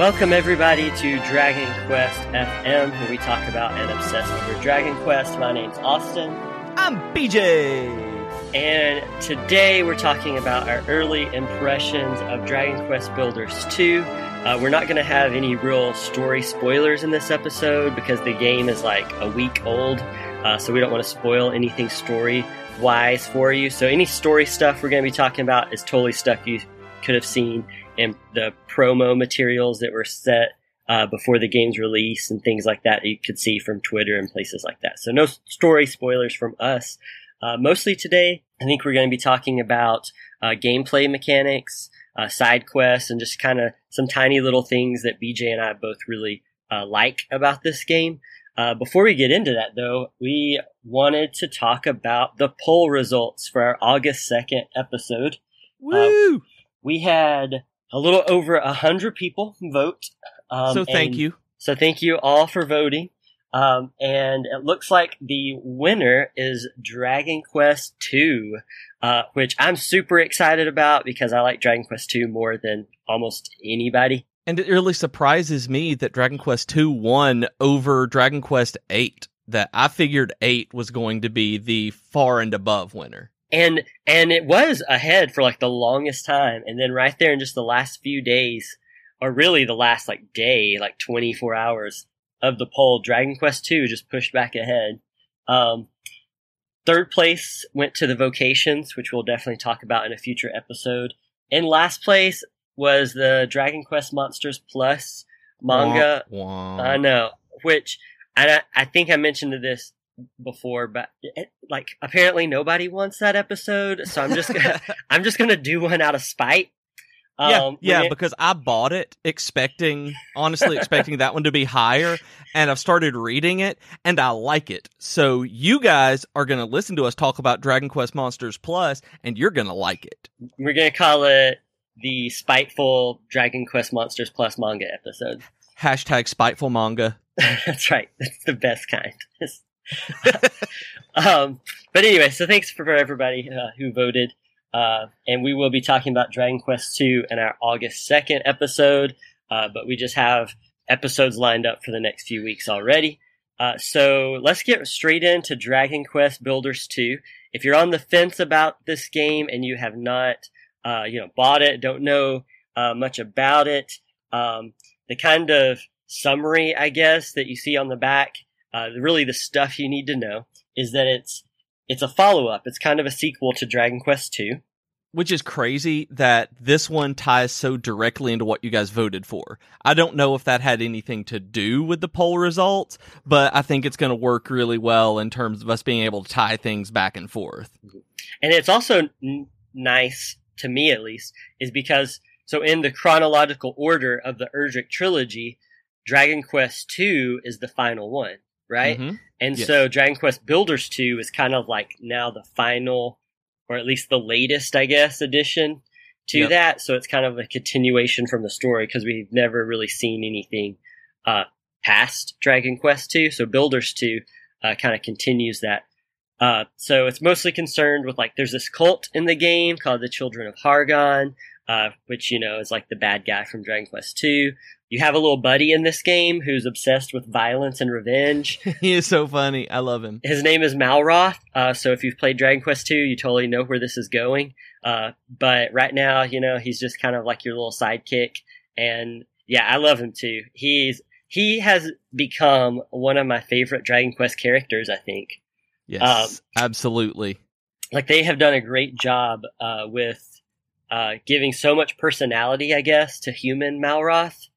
Welcome, everybody, to Dragon Quest FM, where we talk about and obsess over Dragon Quest. My name's Austin. I'm BJ. And today we're talking about our early impressions of Dragon Quest Builders 2. Uh, we're not going to have any real story spoilers in this episode because the game is like a week old, uh, so we don't want to spoil anything story wise for you. So, any story stuff we're going to be talking about is totally stuff you could have seen in the promo materials that were set uh, before the game's release and things like that, that you could see from Twitter and places like that. So, no story spoilers from us. Uh, mostly today, I think we're going to be talking about uh, gameplay mechanics, uh, side quests, and just kind of some tiny little things that BJ and I both really uh, like about this game. Uh, before we get into that, though, we wanted to talk about the poll results for our August 2nd episode. Woo! we had a little over a hundred people vote. Um, so thank you. So thank you all for voting. Um, and it looks like the winner is Dragon Quest II, uh, which I'm super excited about because I like Dragon Quest II more than almost anybody. And it really surprises me that Dragon Quest II won over Dragon Quest VIII. That I figured 8 was going to be the far and above winner. And, and it was ahead for like the longest time. And then right there in just the last few days, or really the last like day, like 24 hours of the poll, Dragon Quest II just pushed back ahead. Um, third place went to the vocations, which we'll definitely talk about in a future episode. In last place was the Dragon Quest Monsters Plus manga. Wah, wah. I know, which and I, I think I mentioned this before, but it, like apparently nobody wants that episode, so I'm just gonna I'm just gonna do one out of spite. yeah, Um, yeah, we're gonna- because I bought it expecting, honestly, expecting that one to be higher, and I've started reading it, and I like it. So you guys are going to listen to us talk about Dragon Quest Monsters Plus, and you're going to like it. we're gonna call it the spiteful Dragon Quest Monsters Plus manga episode. Hashtag spiteful manga. That's right. That's the best kind. um, but anyway, so thanks for everybody uh, who voted. Uh, and we will be talking about Dragon Quest 2 in our August 2nd episode. Uh, but we just have episodes lined up for the next few weeks already. Uh, so let's get straight into Dragon Quest Builders 2. If you're on the fence about this game and you have not, uh, you know, bought it, don't know uh, much about it, um, the kind of summary, I guess, that you see on the back, uh, really the stuff you need to know is that it's it's a follow up. It's kind of a sequel to Dragon Quest II. Which is crazy that this one ties so directly into what you guys voted for. I don't know if that had anything to do with the poll results, but I think it's going to work really well in terms of us being able to tie things back and forth. And it's also n- nice to me, at least, is because so in the chronological order of the Erdrick trilogy, Dragon Quest II is the final one, right? Mhm. And Yes. so Dragon Quest Builders 2 is kind of like now the final, or at least the latest, I guess, addition to Yep. that. So it's kind of a continuation from the story because we've never really seen anything uh, past Dragon Quest 2. So Builders 2 uh, kind of continues that. Uh, so it's mostly concerned with like there's this cult in the game called the Children of Hargon, uh, which you know is like the bad guy from Dragon Quest 2. You have a little buddy in this game who's obsessed with violence and revenge. he is so funny. I love him. His name is Malroth. Uh, so if you've played Dragon Quest 2, you totally know where this is going. Uh, but right now, you know, he's just kind of like your little sidekick. And yeah, I love him too. He's, he has become one of my favorite Dragon Quest characters, I think. Yes, absolutely. Like they have done a great job, uh, with, uh, giving so much personality, I guess, to human Malroth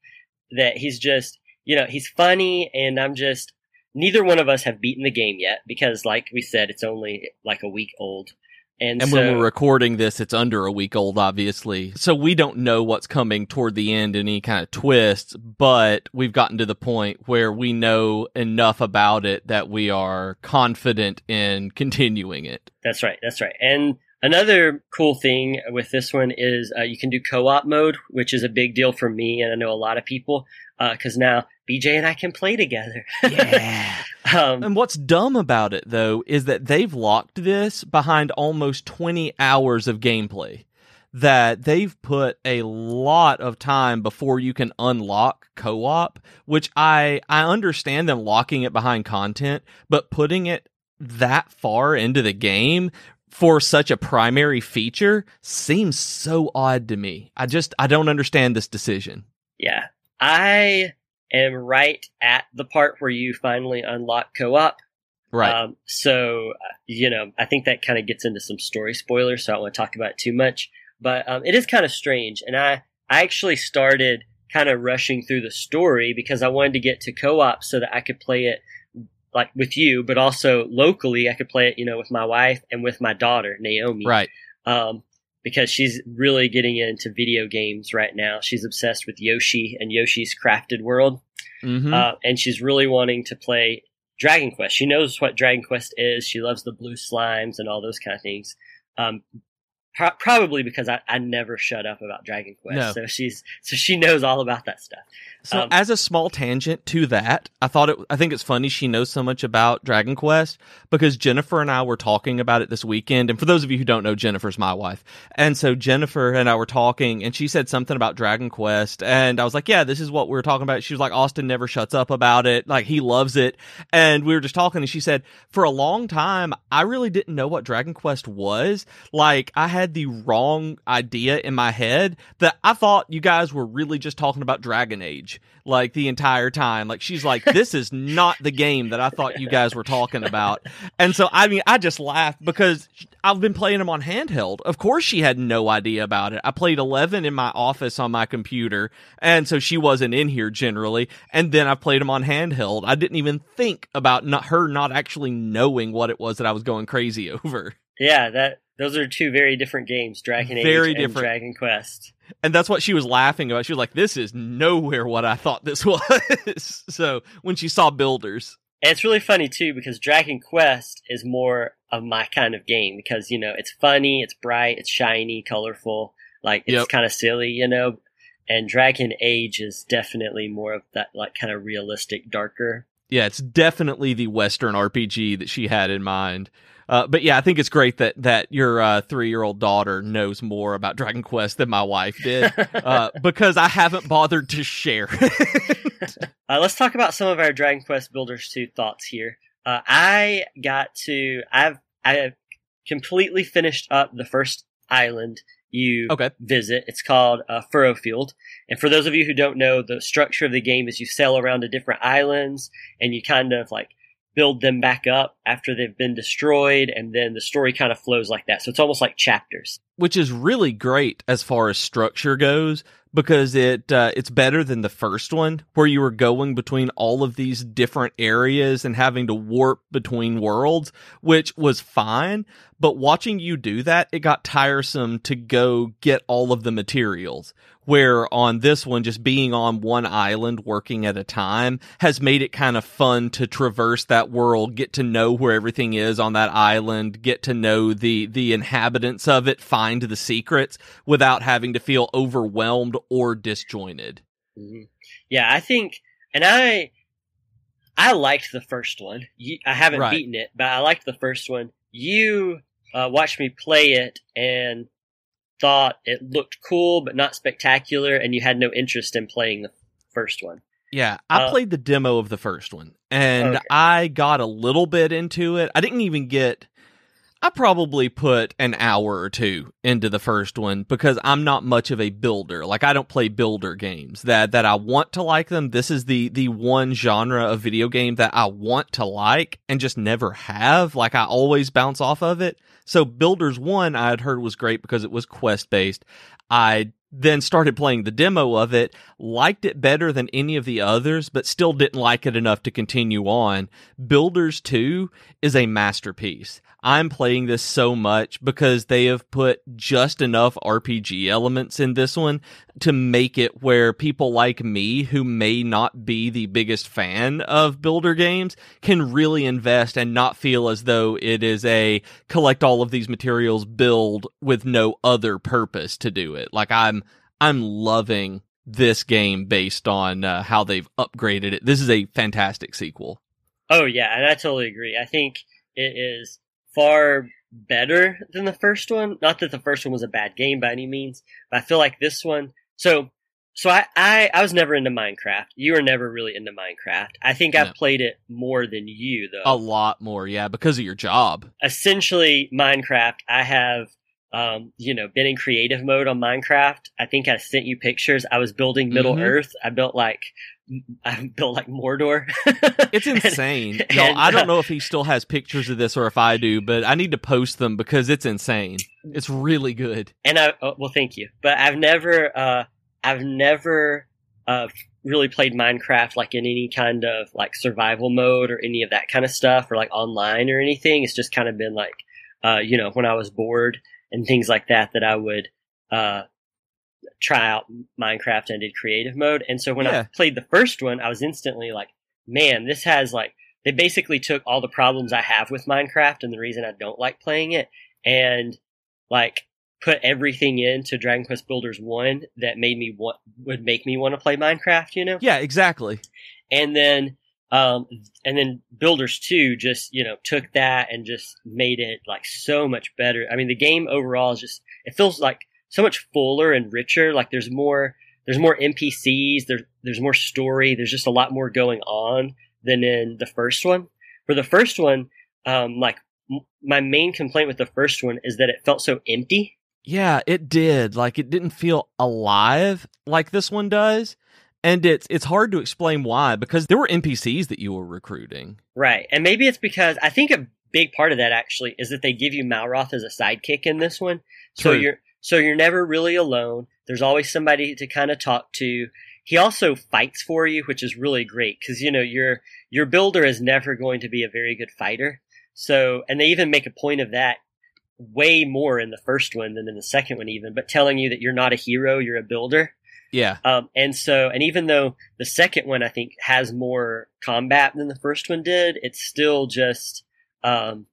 that he's just, you know, he's funny and I'm just, neither one of us have beaten the game yet because like we said, it's only like a week old. And, And so, when we're recording this, it's under a week old, obviously. So we don't know what's coming toward the end, any kind of twists, but we've gotten to the point where we know enough about it that we are confident in continuing it. That's right. That's right. And another cool thing with this one is uh, you can do co-op mode, which is a big deal for me, and I know a lot of people because now BJ and I can play together. Yeah. um, And what's dumb about it, though, is that they've locked this behind almost 20 hours of gameplay. That they've put a lot of time before you can unlock co op, which I, I understand them locking it behind content, but putting it that far into the game for such a primary feature seems so odd to me. I just, I don't understand this decision. yeah, I am right at the part where you finally unlock co-op. Right. Um, so, you know, I think that kind of gets into some story spoilers, so I don't want to talk about it too much. But um, it is kind of strange. And I, I actually started kind of rushing through the story because I wanted to get to co op so that I could play it like with you, but also locally, I could play it, you know, with my wife and with my daughter, Naomi. right. Um, because she's really getting into video games right now. She's obsessed with Yoshi and Yoshi's Crafted World. hmm Uh, and she's really wanting to play Dragon Quest. She knows what Dragon Quest is. She loves the blue slimes and all those kind of things. Um, pro- probably because I, I never shut up about Dragon Quest, No. so she's so she knows all about that stuff. So Um, as a small tangent to that, I thought it I think it's funny she knows so much about Dragon Quest because Jennifer and I were talking about it this weekend and for those of you who don't know Jennifer's my wife. And so Jennifer and I were talking and she said something about Dragon Quest and I was like, "Yeah, this is what we were talking about." She was like, "Austin never shuts up about it. Like he loves it." And we were just talking and she said, "For a long time, I really didn't know what Dragon Quest was. Like I had the wrong idea in my head that I thought you guys were really just talking about Dragon Age like the entire time. Like she's like, this is not the game that I thought you guys were talking about. And so I mean, I just laughed because I've been playing them on handheld. Of course, she had no idea about it. I played eleven in my office on my computer, and so she wasn't in here generally. And then I played them on handheld. I didn't even think about not her not actually knowing what it was that I was going crazy over. Yeah, that those are two very different games, Dragon Age Very and. Dragon Quest. And that's what she was laughing about. She was like, "This is nowhere what I thought this was." so when she saw builders, And it's really funny too because Dragon Quest is more of my kind of game because you know it's funny, it's bright, it's shiny, colorful, like it's Yep. kind of silly, you know. And Dragon Age is definitely more of that like kind of realistic, darker. yeah, it's definitely the Western RPG that she had in mind. Uh, but yeah, I think it's great that that your uh, three year old daughter knows more about Dragon Quest than my wife did, uh, because I haven't bothered to share. Uh, let's talk about some of our Dragon Quest Builders 2 thoughts here. Uh, I got to, I've, I have completely finished up the first island you Okay. visit. It's called uh, Furrowfield. And for those of you who don't know, the structure of the game is you sail around to different islands and you kind of like build them back up after they've been destroyed. And then the story kind of flows like that. So it's almost like chapters. which is really great as far as structure goes because it uh, it's better than the first one where you were going between all of these different areas and having to warp between worlds which was fine. But watching you do that it got tiresome to go get all of the materials where on this one just being on one island working at a time has made it kind of fun to traverse that world get to know where everything is on that island get to know the the inhabitants of it find the secrets without having to feel overwhelmed or disjointed Mhm. Yeah, I think, and I, I liked the first one. You, I haven't Right. beaten it, but I liked the first one. You uh, watched me play it and thought it looked cool, but not spectacular, and you had no interest in playing the first one. yeah i Uh, played the demo of the first one and Okay. i got a little bit into it i didn't even get I probably put an hour or two into the first one because I'm not much of a builder. Like I don't play builder games that that I want to like them. This is the the one genre of video game that I want to like and just never have. Like I always bounce off of it. So Builders 1 I had heard was great because it was quest based. I then started playing the demo of it, liked it better than any of the others, but still didn't like it enough to continue on. Builders 2 is a masterpiece. I'm playing this so much because they have put just enough RPG elements in this one to make it where people like me, who may not be the biggest fan of builder games, can really invest and not feel as though it is a collect all of these materials build with no other purpose to do it. Like I'm, I'm loving this game based on uh, how they've upgraded it. This is a fantastic sequel. Oh yeah, and I totally agree. I think it is far better than the first one. Not that the first one was a bad game by any means, but I feel like this one. So, so I, I, I was never into Minecraft. You were never really into Minecraft. I think I've played it more than you, though. A lot more, yeah, because of your job. Essentially, Minecraft. I have, um, you know, been in creative mode on Minecraft. I think I sent you pictures. I was building Middle Mhm. Earth. I built like, built like Mordor. It's insane. and, Y'all, I uh, don't know if he still has pictures of this or if I do, but I need to post them because it's insane. It's really good. and I oh, well, thank you, but I've never, uh, I've never uh, really played Minecraft like in any kind of like survival mode or any of that kind of stuff, or like online or anything. It's just kind of been like, uh, you know, when I was bored and things like that, that I would uh, try out Minecraft and did creative mode. And so when Yeah. I played the first one, I was instantly like, man, this has like they basically took all the problems I have with Minecraft and the reason I don't like playing it and like put everything into Dragon Quest Builders 1 that made me want would make me want to play Minecraft, you know? Yeah, exactly. And then um and then Builders 2 just, you know, took that and just made it like so much better. I mean, the game overall is just it feels like so much fuller and richer. Like there's more there's more NPCs, there's there's more story, there's just a lot more going on than in the first one. For the first one, um like m- my main complaint with the first one is that it felt so empty. Yeah, it did. Like it didn't feel alive like this one does. And it's it's hard to explain why because there were NPCs that you were recruiting. Right. And maybe it's because I think a big part of that actually is that they give you Malroth as a sidekick in this one. So True. you're so you're never really alone. There's always somebody to kind of talk to. He also fights for you, which is really great because you know your your builder is never going to be a very good fighter. So and they even make a point of that way more in the first one than in the second one even, but telling you that you're not a hero, you're a builder. Yeah. Um, and so, and even though the second one I think has more combat than the first one did, it's still just, um,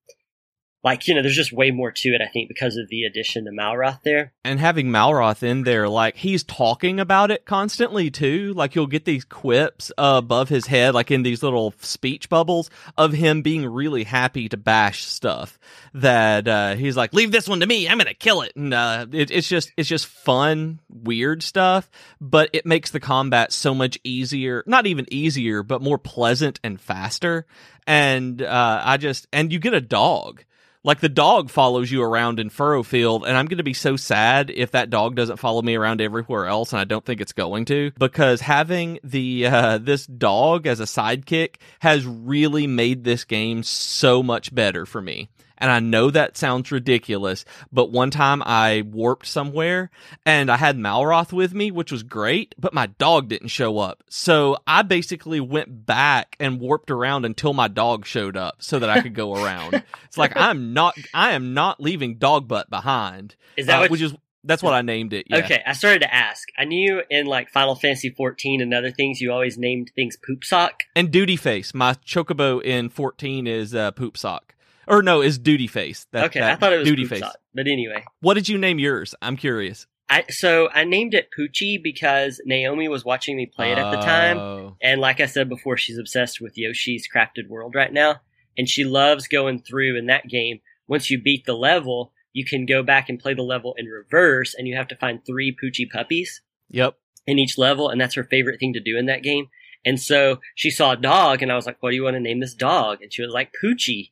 like, you know, there's just way more to it, I think, because of the addition to Malroth there. and having Malroth in there, like he's talking about it constantly too. Like you'll get these quips above his head, like in these little speech bubbles of him being really happy to bash stuff. That uh, he's like, "Leave this one to me. I'm gonna kill it." And uh, it, it's just it's just fun, weird stuff. But it makes the combat so much easier. Not even easier, but more pleasant and faster. And uh, I just and you get a dog. Like the dog follows you around in Furrowfield, and I'm going to be so sad if that dog doesn't follow me around everywhere else, and I don't think it's going to, because having the uh, this dog as a sidekick has really made this game so much better for me. And I know that sounds ridiculous, but one time I warped somewhere and I had Malroth with me, which was great, but my dog didn't show up. So I basically went back and warped around until my dog showed up so that I could go around. It's like I'm not I am not leaving dog butt behind. Is that uh, what which is that's what I named it. Yeah. Okay, I started to ask. I knew in like Final Fantasy 14 and other things, you always named things poop sock. And Duty Face. My chocobo in 14 is uh, Poop Sock. Or no, is Duty Face. That, okay, that I thought it was Duty Face. But anyway. What did you name yours? I'm curious. I, so I named it Poochie because Naomi was watching me play it at the time. Oh. And like I said before, she's obsessed with Yoshi's Crafted World right now. And she loves going through in that game. Once you beat the level, you can go back and play the level in reverse, and you have to find three Poochie puppies Yep. in each level. And that's her favorite thing to do in that game. And so she saw a dog, and I was like, What do you want to name this dog? And she was like, Poochie.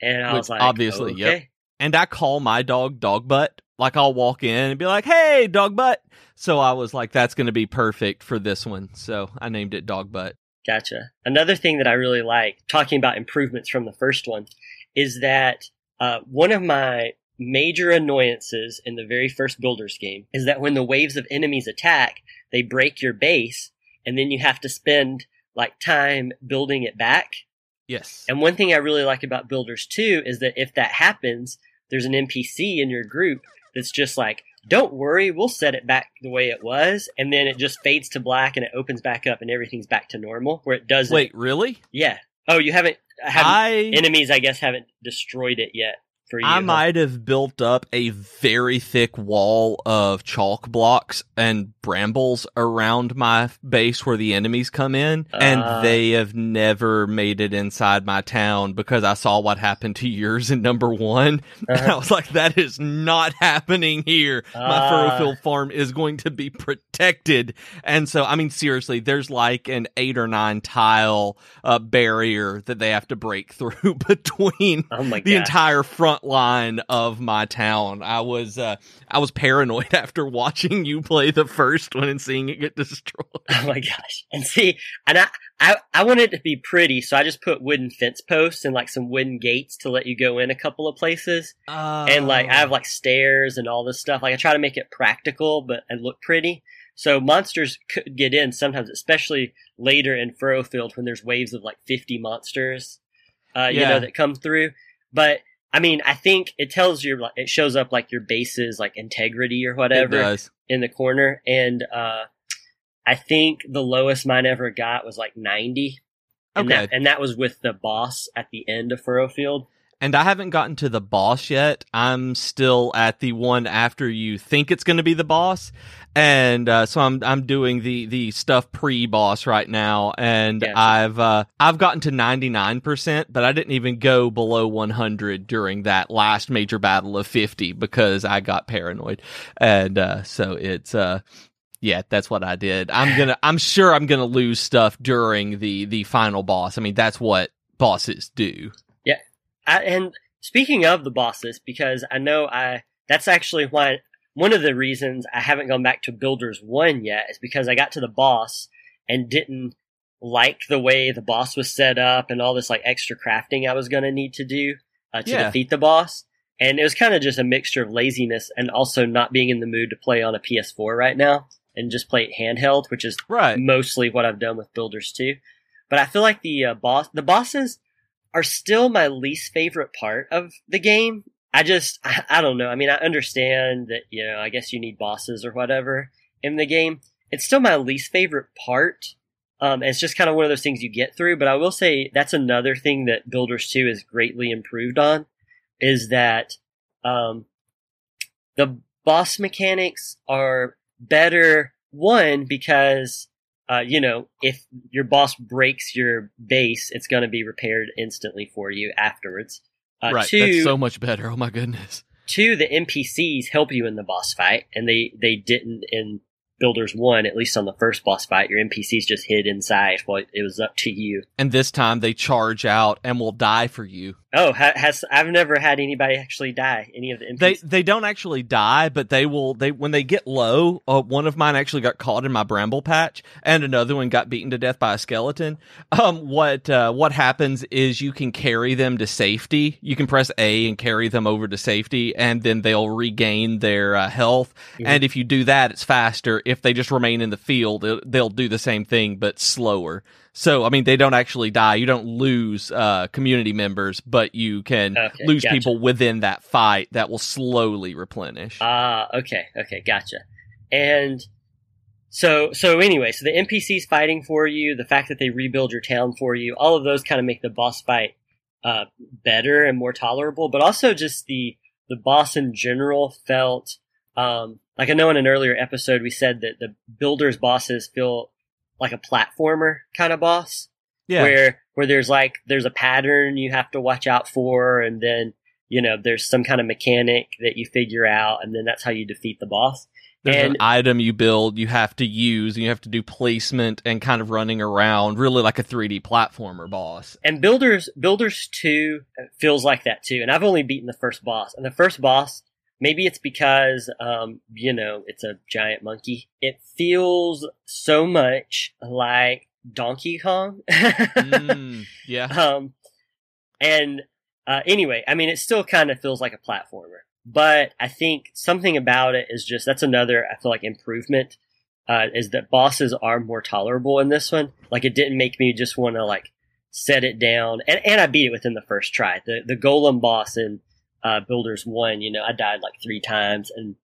And I Which was like, obviously, okay. yep. And I call my dog Dog Butt. Like I'll walk in and be like, "Hey, Dog Butt." So I was like, "That's going to be perfect for this one." So I named it Dog Butt. Gotcha. Another thing that I really like, talking about improvements from the first one, is that uh, one of my major annoyances in the very first Builders game is that when the waves of enemies attack, they break your base, and then you have to spend like time building it back. Yes. And one thing I really like about Builders 2 is that if that happens, there's an NPC in your group that's just like, don't worry, we'll set it back the way it was. And then it just fades to black and it opens back up and everything's back to normal where it doesn't. Wait, really? Yeah. Oh, you haven't, haven't I enemies, I guess, haven't destroyed it yet for you. I might have built up a very thick wall of chalk blocks and brambles around my base where the enemies come in, Ah. and they have never made it inside my town because I saw what happened to yours in number one. Uh-huh. I was like, that is not happening here. my Ah. Furrowfield farm is going to be protected. And so, I mean, seriously, there's like an eight or nine tile uh, barrier that they have to break through between Oh the entire front line of my town. I was uh, I was paranoid after watching you play the first one and seeing it get destroyed. Oh my gosh. And see, and I, I, I want it to be pretty, so I just put wooden fence posts and like some wooden gates to let you go in a couple of places. and like I have like stairs and all this stuff. Like I try to make it practical, but and look pretty. So monsters could get in sometimes, especially later in Furrowfield when there's waves of like 50 monsters, uh, you know, that come through. But I mean, I think it tells you, like, it shows up like your base's like integrity or whatever in the corner. And, uh, I think the lowest mine ever got was like 90. And Okay. that, and that was with the boss at the end of Furrowfield. And I haven't gotten to the boss yet. I'm still at the one after you think it's going to be the boss, and uh, so I'm I'm doing the the stuff pre boss right now, and Gotcha. I've uh, I've gotten to 99 percent, but I didn't even go below 100 during that last major battle of 50 because I got paranoid, and uh, so it's uh. Yeah, that's what I did. I'm gonna. I'm sure I'm gonna lose stuff during the the final boss. I mean, that's what bosses do. I, and speaking of the bosses, because I know I that's actually why one of the reasons I haven't gone back to Builders One yet is because I got to the boss and didn't like the way the boss was set up and all this like extra crafting I was going to need to do uh, to Yeah. defeat the boss. And it was kind of just a mixture of laziness and also not being in the mood to play on a PS4 right now and just play it handheld, which is Right. mostly what I've done with Builders 2. But I feel like the uh, boss, the bosses are still my least favorite part of the game. I just, I, I don't know. I mean, I understand that, you know, I guess you need bosses or whatever in the game. It's still my least favorite part. Um, it's just kind of one of those things you get through. But I will say that's another thing that Builders 2 is greatly improved on is that, um, the boss mechanics are better. One, because uh, you know, if your boss breaks your base, it's going to be repaired instantly for you afterwards. Uh, right. Two, That's so much better. Oh my goodness. two, the NPCs help you in the boss fight, and they they didn't in Builders One, at least on the first boss fight. Your NPCs just hid inside while it was up to you. And this time they charge out and will die for you. Oh, has I've never had anybody actually die. Any of the NPCs? They they don't actually die, but they will. They when they get low. Uh, one of mine actually got caught in my bramble patch, and another one got beaten to death by a skeleton. Um, what uh, what happens is you can carry them to safety. You can press A and carry them over to safety, and then they'll regain their uh, health. Mhm. And if you do that, it's faster. If they just remain in the field, they'll do the same thing but slower. So I mean, they don't actually die. You don't lose uh, community members, but you can Okay, lose gotcha. people within that fight that will slowly replenish. Ah, okay, okay, gotcha. And so, so anyway, so the NPCs fighting for you, the fact that they rebuild your town for you, all of those kind of make the boss fight uh, better and more tolerable. But also, just the the boss in general felt um, like I know in an earlier episode we said that the builders bosses feel like a platformer kind of boss. Yeah, where where there's like there's a pattern you have to watch out for and then you know there's some kind of mechanic that you figure out and then that's how you defeat the boss. There's and- an item you build you have to use, and you have to do placement and kind of running around, really like a 3D platformer boss. and builders builders 2 feels like that too and i've only beaten the first boss and the first boss maybe it's because um you know it's a giant monkey it feels so much like donkey kong Mm, yeah, um and uh, anyway, I mean, it still kind of feels like a platformer, but I think something about it is just that's another I feel like improvement uh, is that bosses are more tolerable in this one. Like it didn't make me just want to like set it down, and and I beat it within the first try. The the golem boss in uh, Builders One, you know, I died like three times and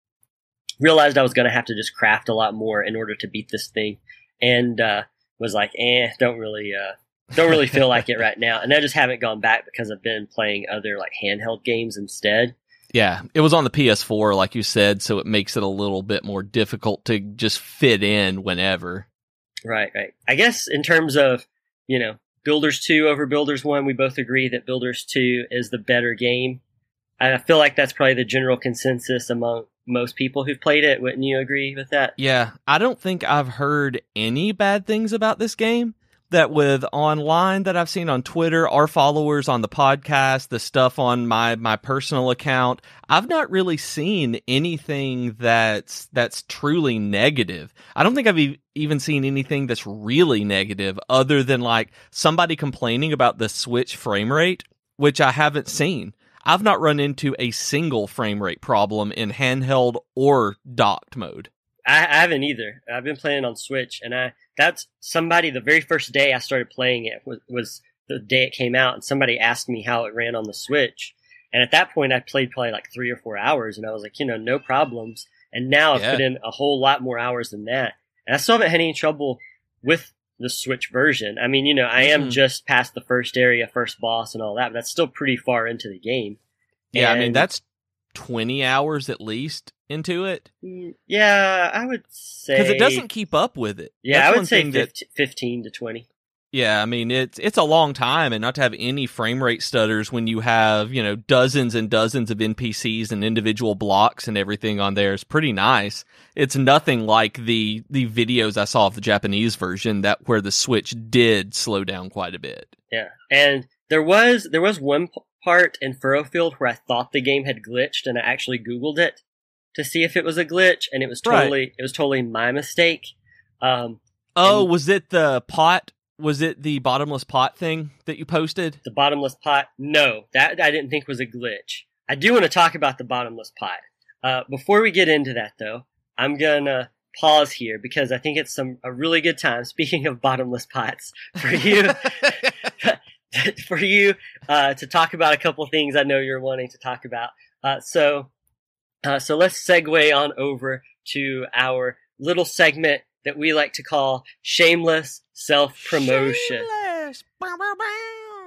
realized I was going to have to just craft a lot more in order to beat this thing, and uh, was like, eh, don't really. Uh, don't really feel like it right now, and I just haven't gone back because I've been playing other like handheld games instead. Yeah, it was on the PS4, like you said, so it makes it a little bit more difficult to just fit in whenever. Right, right. I guess in terms of, you know, Builders 2 over Builders 1, we both agree that Builders 2 is the better game. I feel like that's probably the general consensus among most people who've played it. Wouldn't you agree with that? Yeah, I don't think I've heard any bad things about this game that with online that I've seen on Twitter, our followers on the podcast, the stuff on my my personal account, I've not really seen anything that's that's truly negative. I don't think I've even seen anything that's really negative other than like somebody complaining about the Switch frame rate, which I haven't seen. I've not run into a single frame rate problem in handheld or docked mode. I, I haven't either. I've been playing on Switch, and I that's somebody. The very first day I started playing it was, was the day it came out, and somebody asked me how it ran on the Switch. And at that point, I played probably like three or four hours, and I was like, you know, no problems. And now I've put in a whole lot more hours than that, and I still haven't had any trouble with the Switch version. I mean, you know, I am Mhm. just past the first area, first boss, and all that, but that's still pretty far into the game. Yeah, I mean that's 20 hours at least into it Yeah, I would say because it doesn't keep up with it. Yeah, That's I would say thing that- 15, 15 to twenty. Yeah, I mean it's it's a long time, and not to have any frame rate stutters when you have you know dozens and dozens of NPCs and individual blocks and everything on there is pretty nice. It's nothing like the the videos I saw of the Japanese version that where the Switch did slow down quite a bit. Yeah, and there was there was one p- part in Furrowfield where I thought the game had glitched, and I actually Googled it to see if it was a glitch, and it was Right. totally it was totally my mistake. Um, Oh, And- was it the pot? Was it the bottomless pot thing that you posted? the bottomless pot, no, that I didn't think was a glitch. I do want to talk about the bottomless pot. Uh, before we get into that, though, I'm gonna pause here because I think it's some a really good time. Speaking of bottomless pots, for you. for you uh, to talk about a couple things I know you're wanting to talk about. Uh, so, uh, so let's segue on over to our little segment that we like to call shameless self promotion.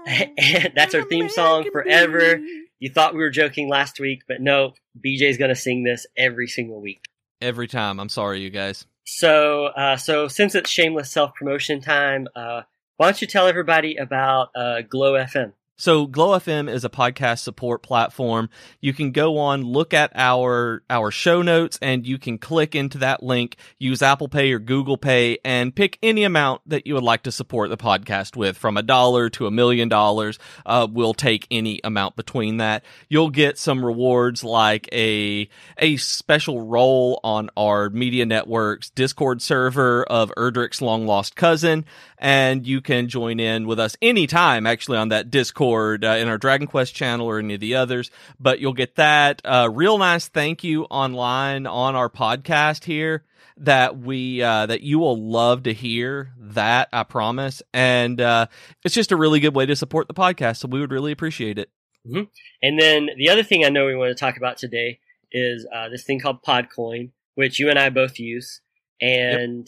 That's our theme song forever. You thought we were joking last week, but no, BJ's going to sing this every single week. Every time. I'm sorry, you guys. So, uh, so since it's shameless self promotion time, uh, why don't you tell everybody about uh, Glow FM? So Glow FM is a podcast support platform. You can go on, look at our our show notes, and you can click into that link, use Apple Pay or Google Pay, and pick any amount that you would like to support the podcast with, from a dollar to a million dollars. Uh, we'll take any amount between that. You'll get some rewards like a a special role on our media network's Discord server of Erdrick's long lost cousin, and you can join in with us anytime actually on that Discord uh, in our Dragon Quest channel or any of the others. But you'll get that uh, real nice thank you online on our podcast here that we uh, that you will love to hear that I promise and uh, it's just a really good way to support the podcast so we would really appreciate it And then the other thing I know we want to talk about today is uh, this thing called Podcoin, which you and I both use. And,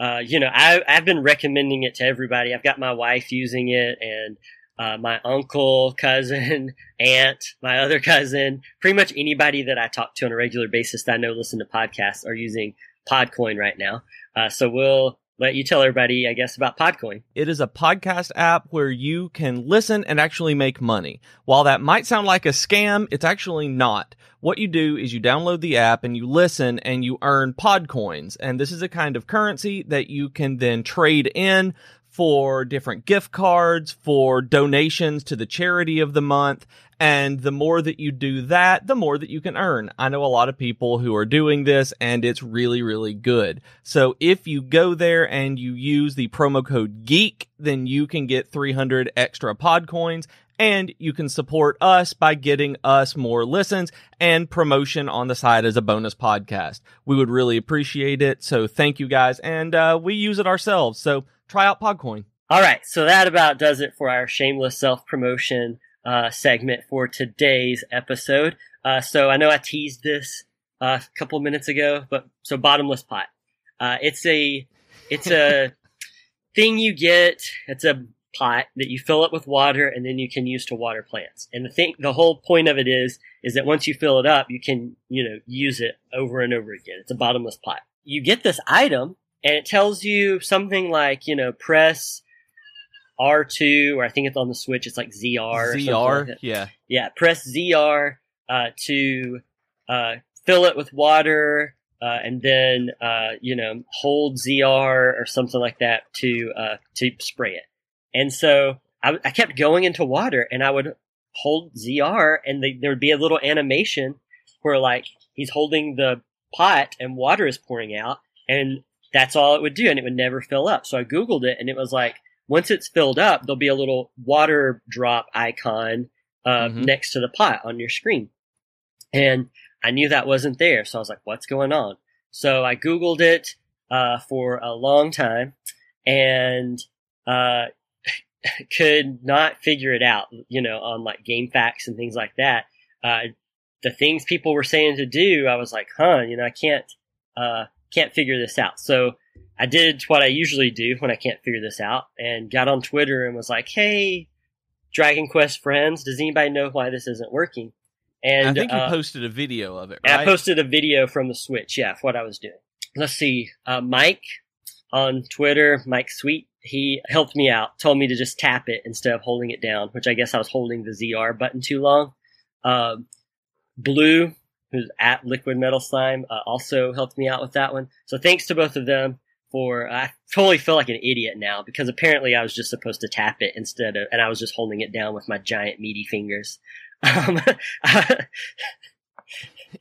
uh, you know, I, I've been recommending it to everybody. I've got my wife using it and uh, my uncle, cousin, aunt, my other cousin, pretty much anybody that I talk to on a regular basis that I know listen to podcasts are using Podcoin right now. Uh, so we'll let you tell everybody, I guess, about Podcoin. It is a podcast app where you can listen and actually make money. While that might sound like a scam, it's actually not. What you do is you download the app and you listen and you earn pod coins. And this is a kind of currency that you can then trade in for different gift cards, for donations to the charity of the month. And the more that you do that, the more that you can earn. I know a lot of people who are doing this and it's really, really good. So if you go there and you use the promo code GEEK, then you can get 300 extra pod coins and you can support us by getting us more listens and promotion on the side as a bonus podcast. We would really appreciate it. So thank you guys. And uh, we use it ourselves. So try out Podcoin. All right. So that about does it for our shameless self promotion uh, segment for today's episode. Uh, so I know I teased this uh, a couple minutes ago, but so bottomless pot. Uh, it's a, it's a thing you get. It's a pot that you fill up with water and then you can use to water plants. And the thing, the whole point of it is, is that once you fill it up, you can, you know, use it over and over again. It's a bottomless pot. You get this item and it tells you something like, you know, press R2, or I think it's on the Switch, it's like ZR. ZR, like yeah. Yeah, press ZR uh, to uh, fill it with water, uh, and then uh, you know hold ZR or something like that to uh, to spray it. And so I, I, kept going into water, and I would hold ZR, and they, there would be a little animation where like he's holding the pot and water is pouring out, and that's all it would do, and it would never fill up. So I googled it, and it was like once it's filled up, there'll be a little water drop icon uh, mm-hmm. next to the pot on your screen. And I knew that wasn't there. So I was like, what's going on? So I Googled it uh, for a long time and uh, could not figure it out, you know, on like GameFAQs and things like that. Uh, the things people were saying to do, I was like, huh, you know, I can't, uh, can't figure this out. So I did what I usually do when I can't figure this out and got on Twitter and was like, hey, Dragon Quest friends, does anybody know why this isn't working? And I think you uh, posted a video of it, right? I posted a video from the Switch, yeah, of what I was doing. Let's see. Uh, Mike on Twitter, Mike Sweet, he helped me out, told me to just tap it instead of holding it down, which I guess I was holding the ZR button too long. Um, Blue, who's at Liquid Metal Slime, uh, also helped me out with that one. So thanks to both of them for, I totally feel like an idiot now because apparently I was just supposed to tap it instead of, and I was just holding it down with my giant meaty fingers. Um,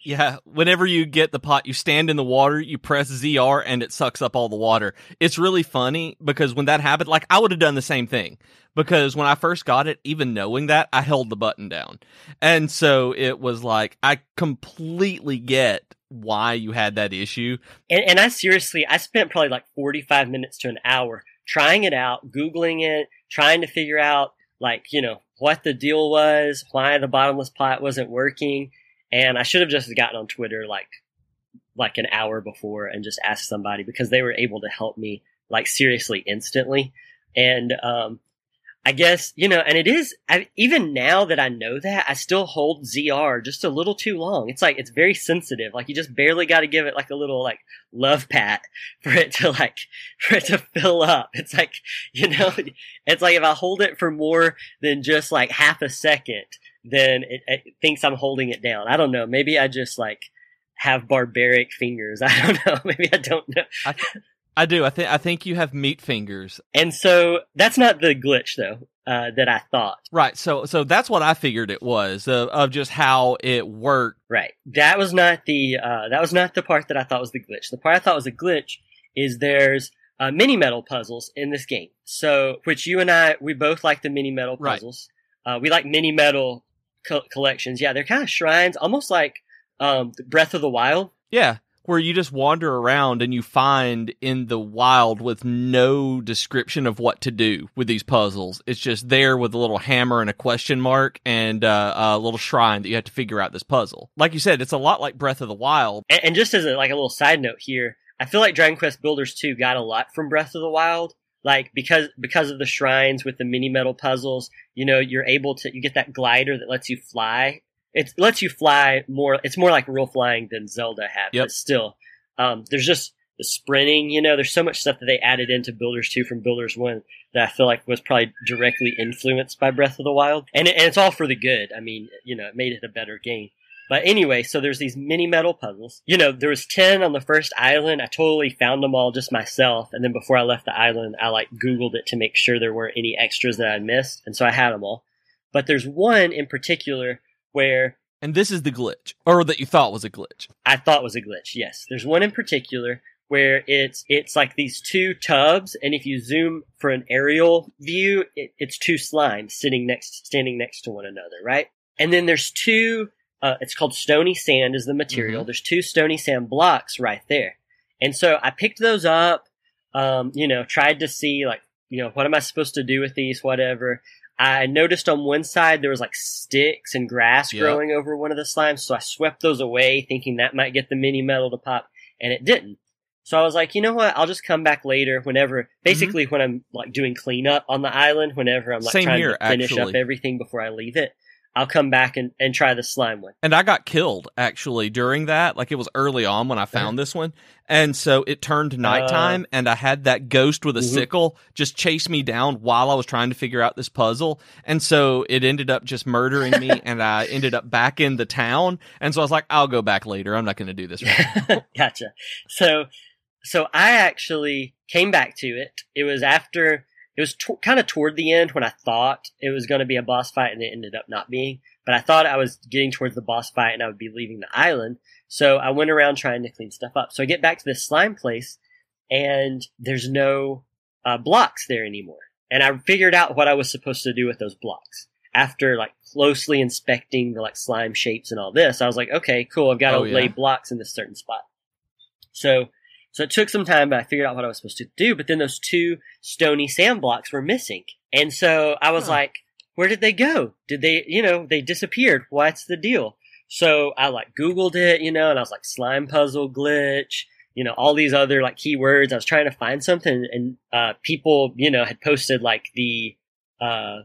yeah, whenever you get the pot, you stand in the water, you press ZR, and it sucks up all the water. It's really funny because when that happened, like I would have done the same thing because when I first got it, even knowing that, I held the button down. And so it was like, I completely get why you had that issue. And, and I seriously, I spent probably like 45 minutes to an hour trying it out, Googling it, trying to figure out like, you know, what the deal was, why the bottomless pot wasn't working. And I should have just gotten on Twitter like, like an hour before and just asked somebody because they were able to help me like seriously instantly. And, um, I guess, you know, and it is, I, even now that I know that, I still hold ZR just a little too long. It's like, it's very sensitive. Like, you just barely got to give it like a little, like, love pat for it to, like, for it to fill up. It's like, you know, it's like if I hold it for more than just like half a second, then it, it thinks I'm holding it down. I don't know. Maybe I just, like, have barbaric fingers. I don't know. Maybe I don't know. I, I do. I think I think you have meat fingers. And so that's not the glitch though uh, that I thought. Right. So so that's what I figured it was uh, of just how it worked. Right. That was not the uh, that was not the part that I thought was the glitch. The part I thought was a glitch is there's uh, mini medal puzzles in this game. So which you and I we both like the mini medal puzzles. Right. Uh, we like mini medal co- collections. Yeah, they're kind of shrines, almost like um, Breath of the Wild. Yeah where you just wander around and you find in the wild with no description of what to do with these puzzles. It's just there with a little hammer and a question mark and uh, a little shrine that you have to figure out this puzzle. Like you said, it's a lot like Breath of the Wild. And, and just as a, like a little side note here, I feel like Dragon Quest Builders 2 got a lot from Breath of the Wild. Like because because of the shrines with the mini medal puzzles, you know, you're able to you get that glider that lets you fly it lets you fly more. It's more like real flying than Zelda had, yep. but still, um, there's just the sprinting. You know, there's so much stuff that they added into Builders Two from Builders One that I feel like was probably directly influenced by Breath of the Wild, and, it, and it's all for the good. I mean, you know, it made it a better game. But anyway, so there's these mini medal puzzles. You know, there was 10 on the first island. I totally found them all just myself. And then before I left the island, I like Googled it to make sure there weren't any extras that I missed. And so I had them all. But there's one in particular where and this is the glitch, or that you thought was a glitch. I thought was a glitch. Yes, there's one in particular where it's it's like these two tubs, and if you zoom for an aerial view, it, it's two slimes sitting next, standing next to one another, right? And then there's two. Uh, it's called stony sand is the material. Mhm. There's two stony sand blocks right there, and so I picked those up. Um, you know, tried to see like, you know, what am I supposed to do with these? Whatever. I noticed on one side there was like sticks and grass Yep. growing over one of the slimes, so I swept those away, thinking that might get the mini medal to pop, and it didn't. So I was like, you know what? I'll just come back later whenever, basically when I'm like doing cleanup on the island, whenever I'm like Mm-hmm. Same trying here, to finish up everything before I leave it, I'll come back and, and try the slime one. And I got killed actually during that. Like it was early on when I found this one. And so it turned nighttime and I had that ghost with a Mhm. sickle just chase me down while I was trying to figure out this puzzle. And so it ended up just murdering me and I ended up back in the town. And so I was like, I'll go back later. I'm not going to do this right now. gotcha. So, so I actually came back to it. It was after, it was t- kind of toward the end when I thought it was going to be a boss fight and it ended up not being. But I thought I was getting towards the boss fight and I would be leaving the island. So I went around trying to clean stuff up. So I get back to this slime place and there's no uh, blocks there anymore. And I figured out what I was supposed to do with those blocks. After like closely inspecting the like slime shapes and all this, I was like, okay, cool. I've got to Oh, yeah. lay blocks in this certain spot. So, so it took some time, but I figured out what I was supposed to do. But then those two stony sand blocks were missing. And so I was Huh. like, where did they go? Did they, you know, they disappeared. What's the deal? So I like Googled it, you know, and I was like slime puzzle glitch, you know, all these other like keywords. I was trying to find something and, uh, people, you know, had posted like the, uh,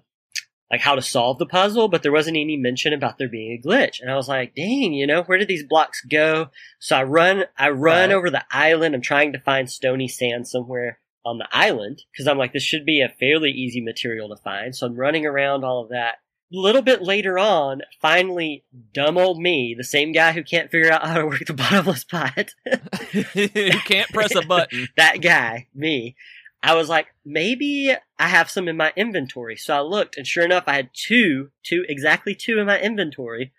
like how to solve the puzzle, but there wasn't any mention about there being a glitch. And I was like, dang, you know, where did these blocks go? So I run, I run Right. over the island. I'm trying to find stony sand somewhere on the island because I'm like, this should be a fairly easy material to find. So I'm running around all of that. A little bit later on, finally, dumb old me, the same guy who can't figure out how to work the bottomless pot, you can't press a button. that guy, me, I was like, maybe I have some in my inventory. So I looked, and sure enough, I had two, two, exactly two in my inventory.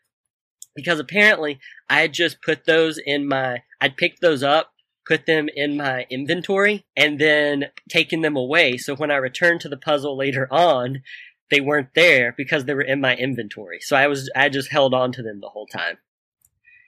Because apparently, I had just put those in my, I'd picked those up, put them in my inventory, and then taken them away. So when I returned to the puzzle later on, they weren't there because they were in my inventory. So I was, I just held on to them the whole time.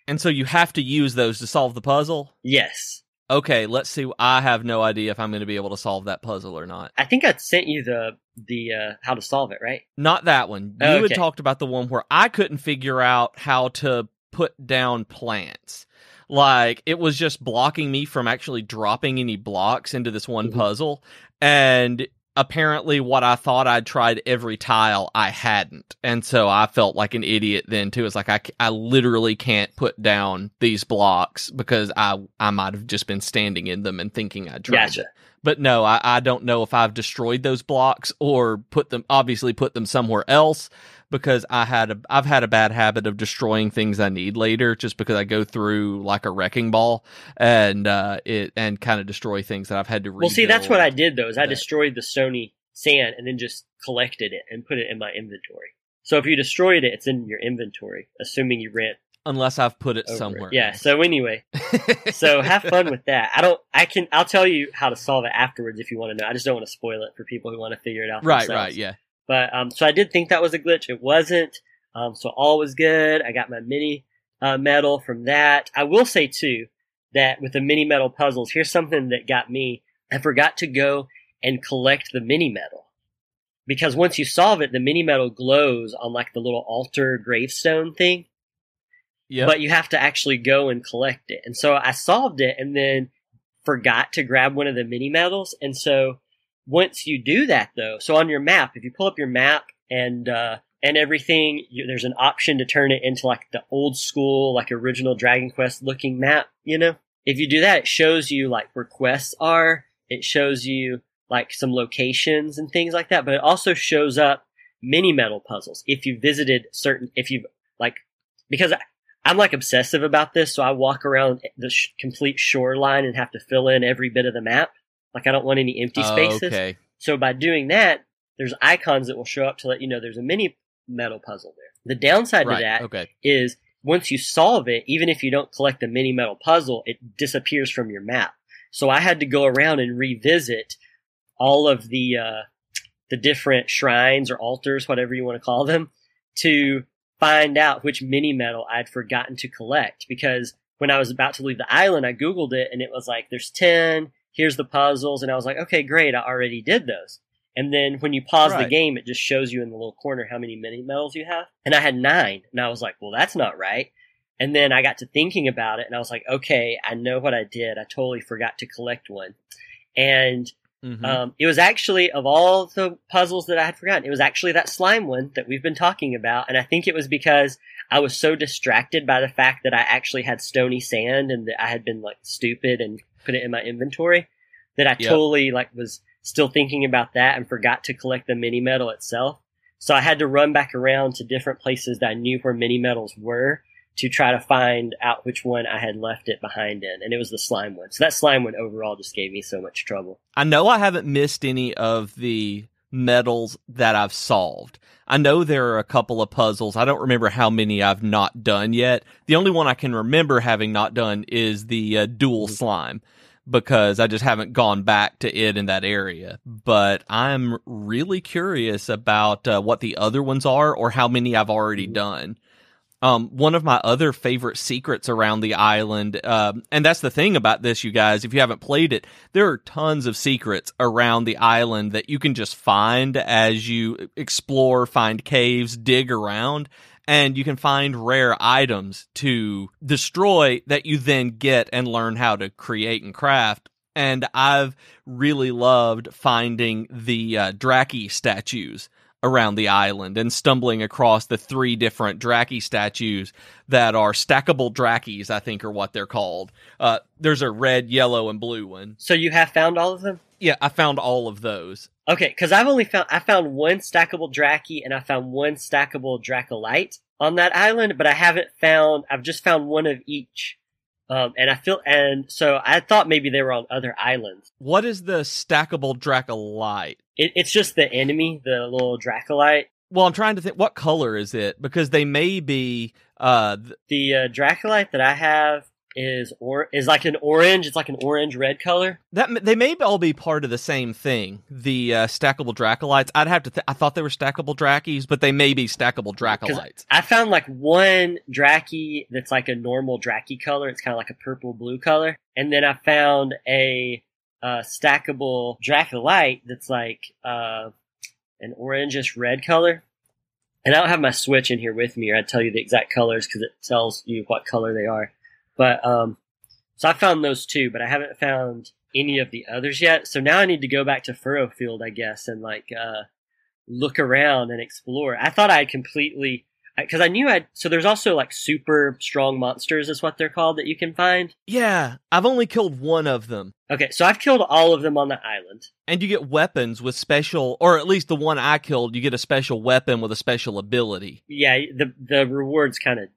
And so you have to use those to solve the puzzle. Yes. Okay, let's see. I have no idea if I'm going to be able to solve that puzzle or not. I think I sent you the, the, uh, how to solve it, right? Not that one. You Okay. had talked about the one where I couldn't figure out how to put down plants. Like it was just blocking me from actually dropping any blocks into this one Mhm. puzzle. And apparently what I thought I'd tried every tile, I hadn't. And so I felt like an idiot then too. It's like I, I literally can't put down these blocks because I I might have just been standing in them and thinking I tried Gotcha. it. But no, I, I don't know if I've destroyed those blocks or put them obviously put them somewhere else because I had a I've had a bad habit of destroying things I need later just because I go through like a wrecking ball and uh it and kind of destroy things that I've had to Well, see, that's what I did though. Is I that. destroyed the stony sand and then just collected it and put it in my inventory. So if you destroyed it, it's in your inventory, assuming you ran unless I've put it somewhere. it. Yeah. So anyway, so have fun with that. I don't. I can. I'll tell you how to solve it afterwards if you want to know. I just don't want to spoil it for people who want to figure it out. right, themselves. right, yeah. But um, so I did think that was a glitch. It wasn't. Um, so all was good. I got my mini uh, medal from that. I will say too that with the mini medal puzzles, here's something that got me. I forgot to go and collect the mini medal because once you solve it, the mini medal glows on like the little altar gravestone thing. Yeah. But you have to actually go and collect it. And so I solved it and then forgot to grab one of the mini medals. And so once you do that though, so on your map, if you pull up your map and, uh, and everything, you, there's an option to turn it into like the old school, like original Dragon Quest looking map, you know? If you do that, it shows you like where quests are. It shows you like some locations and things like that, but it also shows up mini medal puzzles. If you visited certain, if you've like, because I, I'm like obsessive about this, so I walk around the sh- complete shoreline and have to fill in every bit of the map. Like I don't want any empty spaces. Okay. So by doing that, there's icons that will show up to let you know there's a mini medal puzzle there. The downside Right. to that Okay. is once you solve it, even if you don't collect the mini medal puzzle, it disappears from your map. So I had to go around and revisit all of the uh, the different shrines or altars, whatever you want to call them, to find out which mini medal I'd forgotten to collect. Because when I was about to leave the island, I googled it and it was like, "There's ten. Here's the puzzles," and I was like, "Okay, great. I already did those." And then when you pause Right. the game, it just shows you in the little corner how many mini medals you have. And I had nine, and I was like, "Well, that's not right." And then I got to thinking about it, and I was like, "Okay, I know what I did. I totally forgot to collect one." And Mhm. um, it was actually of all the puzzles that I had forgotten, it was actually that slime one that we've been talking about, and I think it was because I was so distracted by the fact that I actually had stony sand and that I had been like stupid and put it in my inventory that I Yep. totally like was still thinking about that and forgot to collect the mini medal itself. So I had to run back around to different places that I knew where mini medals were to try to find out which one I had left it behind in, and it was the slime one. So that slime one overall just gave me so much trouble. I know I haven't missed any of the medals that I've solved. I know there are a couple of puzzles. I don't remember how many I've not done yet. The only one I can remember having not done is the uh, dual slime because I just haven't gone back to it in that area. But I'm really curious about uh, what the other ones are or how many I've already done. Um, one of my other favorite secrets around the island, um, and that's the thing about this, you guys. If you haven't played it, there are tons of secrets around the island that you can just find as you explore, find caves, dig around, and you can find rare items to destroy that you then get and learn how to create and craft. And I've really loved finding the uh, Draki statues around the island and stumbling across the three different Draki statues that are stackable Drakis, I think are what they're called. Uh, there's a red, yellow, and blue one. So you have found all of them? Yeah, I found all of those. Okay, because I've only found I found one stackable Draki and I found one stackable Dracolite on that island, but I haven't found. I've just found one of each, um, and I feel and so I thought maybe they were on other islands. What is the stackable Dracolite? It, it's just the enemy, the little Dracolite. Well, I'm trying to think what color is it because they may be uh th- The uh, Dracolite that I have is or is like an orange. It's like an orange red color. that they may all be part of the same thing. The uh, stackable Dracolites. I'd have to. Th- I thought they were stackable Drakis, but they may be stackable Dracolites. I found like one Draki that's like a normal Draki color. It's kind of like a purple blue color. And then I found a uh, stackable Dracolite that's like uh, an orangish red color. And I don't have my switch in here with me, or I'd tell you the exact colors because it tells you what color they are. But um, so I found those two, but I haven't found any of the others yet. So now I need to go back to Furrowfield, I guess, and like uh, look around and explore. I thought I had completely because I knew I so there's also like super strong monsters is what they're called that you can find. yeah, I've only killed one of them. Okay, so I've killed all of them on the island. And you get weapons with special, or at least the one I killed, you get a special weapon with a special ability. Yeah, the the rewards kind of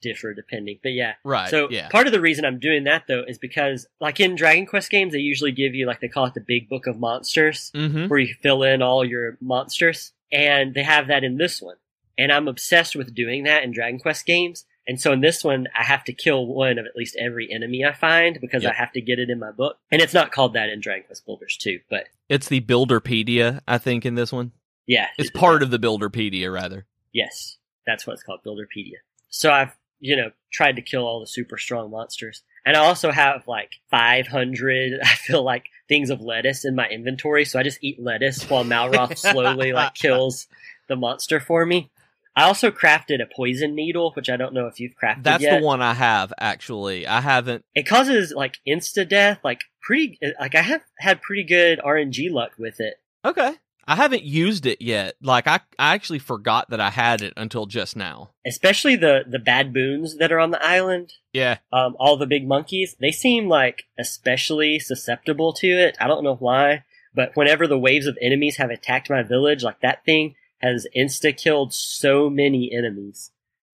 differ depending, but yeah. Right. So yeah. part of the reason I'm doing that though is because like in Dragon Quest games they usually give you like they call it the Big Book of Monsters mm-hmm. where you fill in all your monsters and they have that in this one. And I'm obsessed with doing that in Dragon Quest games. And so in this one, I have to kill one of at least every enemy I find because Yep. I have to get it in my book. And it's not called that in Dragon Quest Builders 2, but It's the Builderpedia, I think, in this one. yeah. It's part of the Builderpedia, rather. Yes, that's what it's called, Builderpedia. So I've, you know, tried to kill all the super strong monsters. And I also have like 500, I feel like, things of lettuce in my inventory. So I just eat lettuce while Malroth slowly like kills the monster for me. I also crafted a poison needle, which I don't know if you've crafted That's yet. the one I have, actually. I haven't. It causes like insta death, like pretty, like I have had pretty good RNG luck with it. Okay. I haven't used it yet. Like, I, I actually forgot that I had it until just now. Especially the, the bad boons that are on the island. Yeah. um, all the big monkeys, they seem like especially susceptible to it. I don't know why, but whenever the waves of enemies have attacked my village, like that thing has insta killed so many enemies.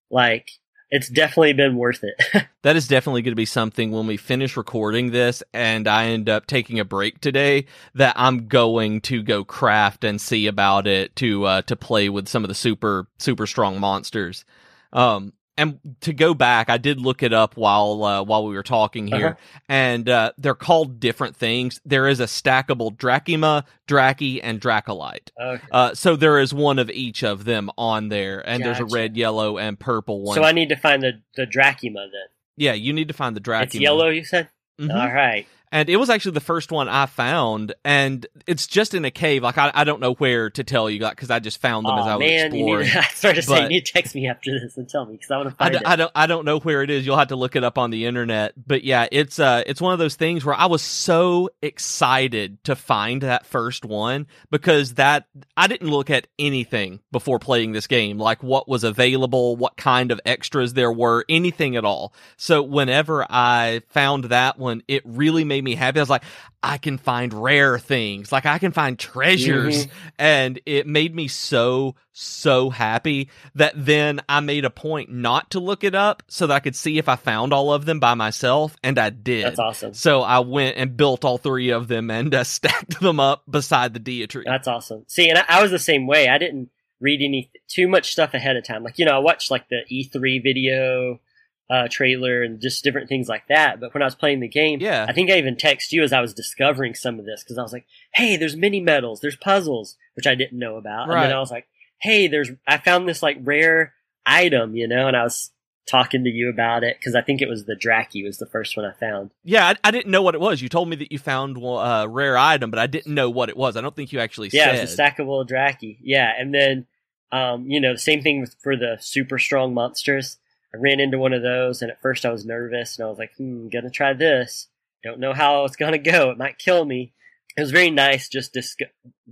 Like, it's definitely been worth it. That is definitely going to be something when we finish recording this and I end up taking a break today that I'm going to go craft and see about it to uh to play with some of the super super strong monsters. Um and to go back, I did look it up while uh, while we were talking here, Uh-huh. and uh, they're called different things. There is a stackable Drachima, Draki, and Dracolite. Okay. Uh, so there is one of each of them on there, and there's a red, yellow, and purple one. So I need to find the the Drachima then. yeah, you need to find the Drachima. It's yellow, you said. Mhm. All right. And it was actually the first one I found, and it's just in a cave. Like I, I don't know where to tell you, got because I just found them as I Oh was man, you exploring. need. I started to say you need to text me after this and tell me because I want to find d- it. I don't I don't know where it is. You'll have to look it up on the internet. But yeah, it's uh it's one of those things where I was so excited to find that first one because that I didn't look at anything before playing this game, like what was available, what kind of extras there were, anything at all. So whenever I found that one, it really made me happy. I was like, I can find rare things, like I can find treasures, and it made me so so happy that then I made a point not to look it up so that I could see if I found all of them by myself, and I did. That's awesome. So I went and built all three of them and uh, stacked them up beside the Deity. That's awesome. See, and I, I was the same way. I didn't read any too much stuff ahead of time. Like you know, I watched like the E3 video uh, trailer and just different things like that. But when I was playing the game, Yeah. I think I even texted you as I was discovering some of this because I was like, "Hey, there's mini medals, there's puzzles," which I didn't know about, and Right. then I was like, "Hey, there's I found this like rare item, you know," and I was talking to you about it because I think it was the Draki was the first one I found. Yeah, I, I didn't know what it was. You told me that you found a uh, rare item, but I didn't know what it was. I don't think you actually Yeah, said. it's a stackable Draki. Yeah, and then um, you know, same thing with, for the super strong monsters. I ran into one of those, and at first I was nervous, and I was like, "Hmm, gonna try this. Don't know how it's gonna go. It might kill me." It was very nice just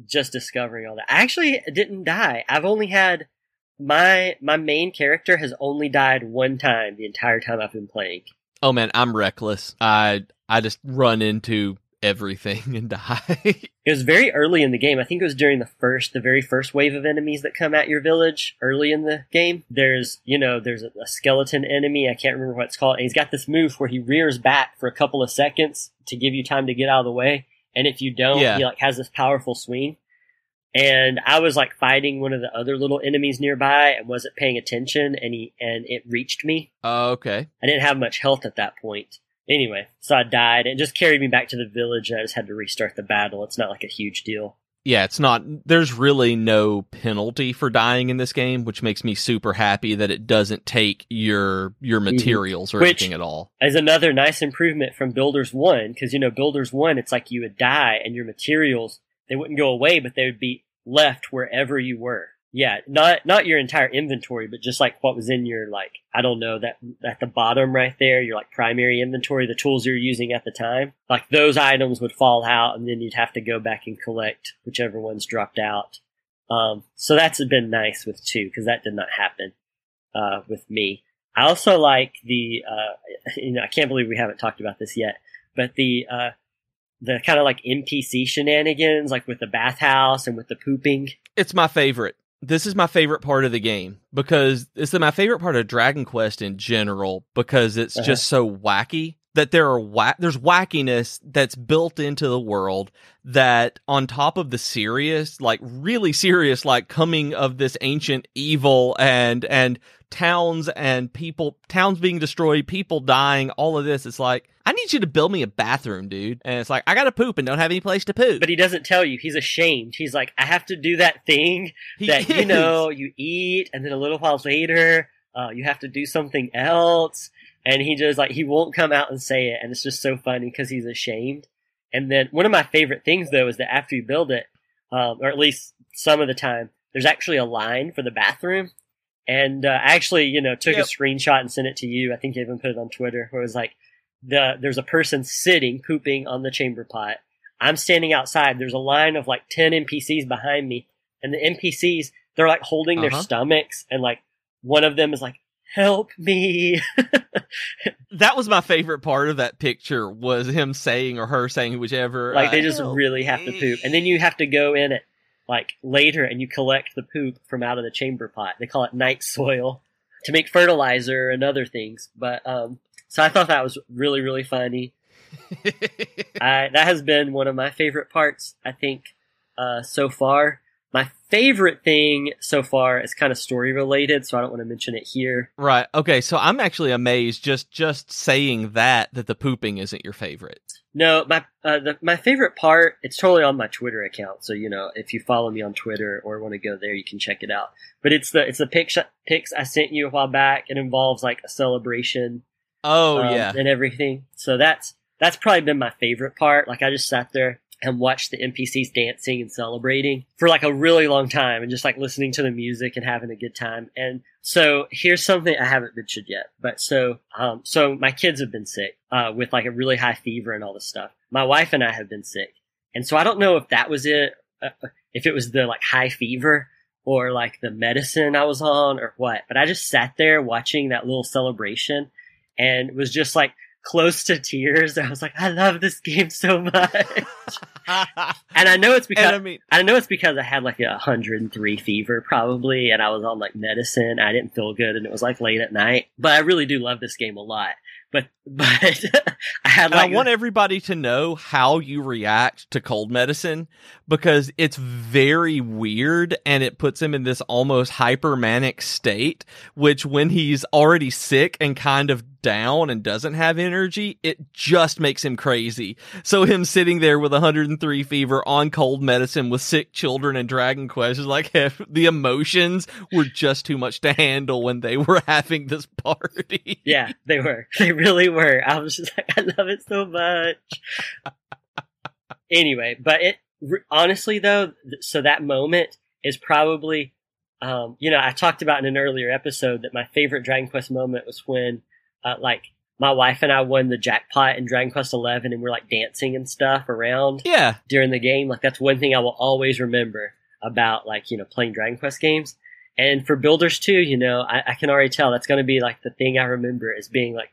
just discovering all that. I actually didn't die. I've only had my my main character has only died one time the entire time I've been playing. oh man, I'm reckless. I I just run into everything and die. It was very early in the game. I think it was during the first, the very first wave of enemies that come at your village early in the game. There's, you know, there's a, a skeleton enemy. I can't remember what it's called. And he's got this move where he rears back for a couple of seconds to give you time to get out of the way. And if you don't, Yeah. he like has this powerful swing. And I was like fighting one of the other little enemies nearby and wasn't paying attention and he, and it reached me. Oh, okay. I didn't have much health at that point. Anyway, so I died and just carried me back to the village and I just had to restart the battle. It's not like a huge deal. Yeah, it's not. There's really no penalty for dying in this game, which makes me super happy that it doesn't take your your materials or Mm-hmm. Which- anything at all. As another nice improvement from Builders 1, because you know, Builders 1, it's like you would die and your materials, they wouldn't go away, but they would be left wherever you were. Yeah, not not your entire inventory, but just like what was in your like I don't know that at the bottom right there, your like primary inventory, the tools you're using at the time, like those items would fall out, and then you'd have to go back and collect whichever ones dropped out. Um, so that's been nice with two because that did not happen uh, with me. I also like the uh, you know I can't believe we haven't talked about this yet, but the uh, the kind of like NPC shenanigans, like with the bathhouse and with the pooping. It's my favorite. This is my favorite part of the game because it's my favorite part of Dragon Quest in general because it's Uh-huh. just so wacky that there are wa- there's wackiness that's built into the world that on top of the serious like really serious like coming of this ancient evil and and towns and people towns being destroyed people dying all of this it's like i need you to build me a bathroom dude and it's like i gotta poop and don't have any place to poop But he doesn't tell you. He's ashamed. He's like, I have to do that thing He that you know you eat, and then a little while later, uh, you have to do something else. And he just like he won't come out and say it, and it's just so funny because he's ashamed. And then one of my favorite things though is that after you build it, um, or at least some of the time, there's actually a line for the bathroom. And uh, I actually, you know, took Yep. a screenshot and sent it to you. I think you even put it on Twitter, where it was like, the there's a person sitting pooping on the chamber pot. I'm standing outside. There's a line of like ten NPCs behind me, and the NPCs they're like holding their Uh-huh. stomachs, and like one of them is like, "Help me!" that was my favorite part of that picture was him saying or her saying whichever like they uh, just really have to poop, and then you have to go in it like later and you collect the poop from out of the chamber pot. They call it night soil to make fertilizer and other things. But um, so I thought that was really really funny. I, that has been one of my favorite parts, I think, uh, so far. My favorite thing so far is kind of story related, so I don't want to mention it here. Right. Okay. So I'm actually amazed just just saying that that the pooping isn't your favorite. No, my uh, the, my favorite part. It's totally on my Twitter account. So you know, if you follow me on Twitter or want to go there, you can check it out. But it's the it's the pics pics I sent you a while back. It involves like a celebration. Oh um, yeah. and everything. So that's that's probably been my favorite part. Like I just sat there and watched the NPCs dancing and celebrating for like a really long time and just like listening to the music and having a good time. And so here's something I haven't mentioned yet, but so, um, so my kids have been sick, uh, with like a really high fever and all this stuff. My wife and I have been sick. And so I don't know if that was it, uh, if it was the like high fever or like the medicine I was on or what, but I just sat there watching that little celebration and was just like, close to tears. I was like, I love this game so much. and I know it's because I mean, I know it's because I had like a 103 fever probably, and I was on like medicine. I didn't feel good, and it was like late at night. But I really do love this game a lot. But but I had and I want everybody to know how you react to cold medicine because it's very weird and it puts him in this almost hypermanic state, which when he's already sick and kind of down and doesn't have energy, it just makes him crazy. So him sitting there with 103 fever on cold medicine with sick children and Dragon Quest is like the emotions were just too much to handle when they were having this party. yeah, they were. They really were. I was just like, I love it so much. anyway, but it honestly though, so that moment is probably, um, you know, I talked about in an earlier episode that my favorite Dragon Quest moment was when, uh, like, my wife and I won the jackpot in Dragon Quest Eleven, and we're like dancing and stuff around Yeah. during the game. Like that's one thing I will always remember about like you know playing Dragon Quest games. And for Builders too. you know, I, I can already tell that's going to be like the thing I remember as being like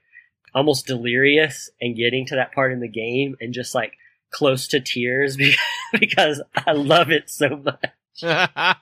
almost delirious and getting to that part in the game and just like close to tears because, because I love it so much. that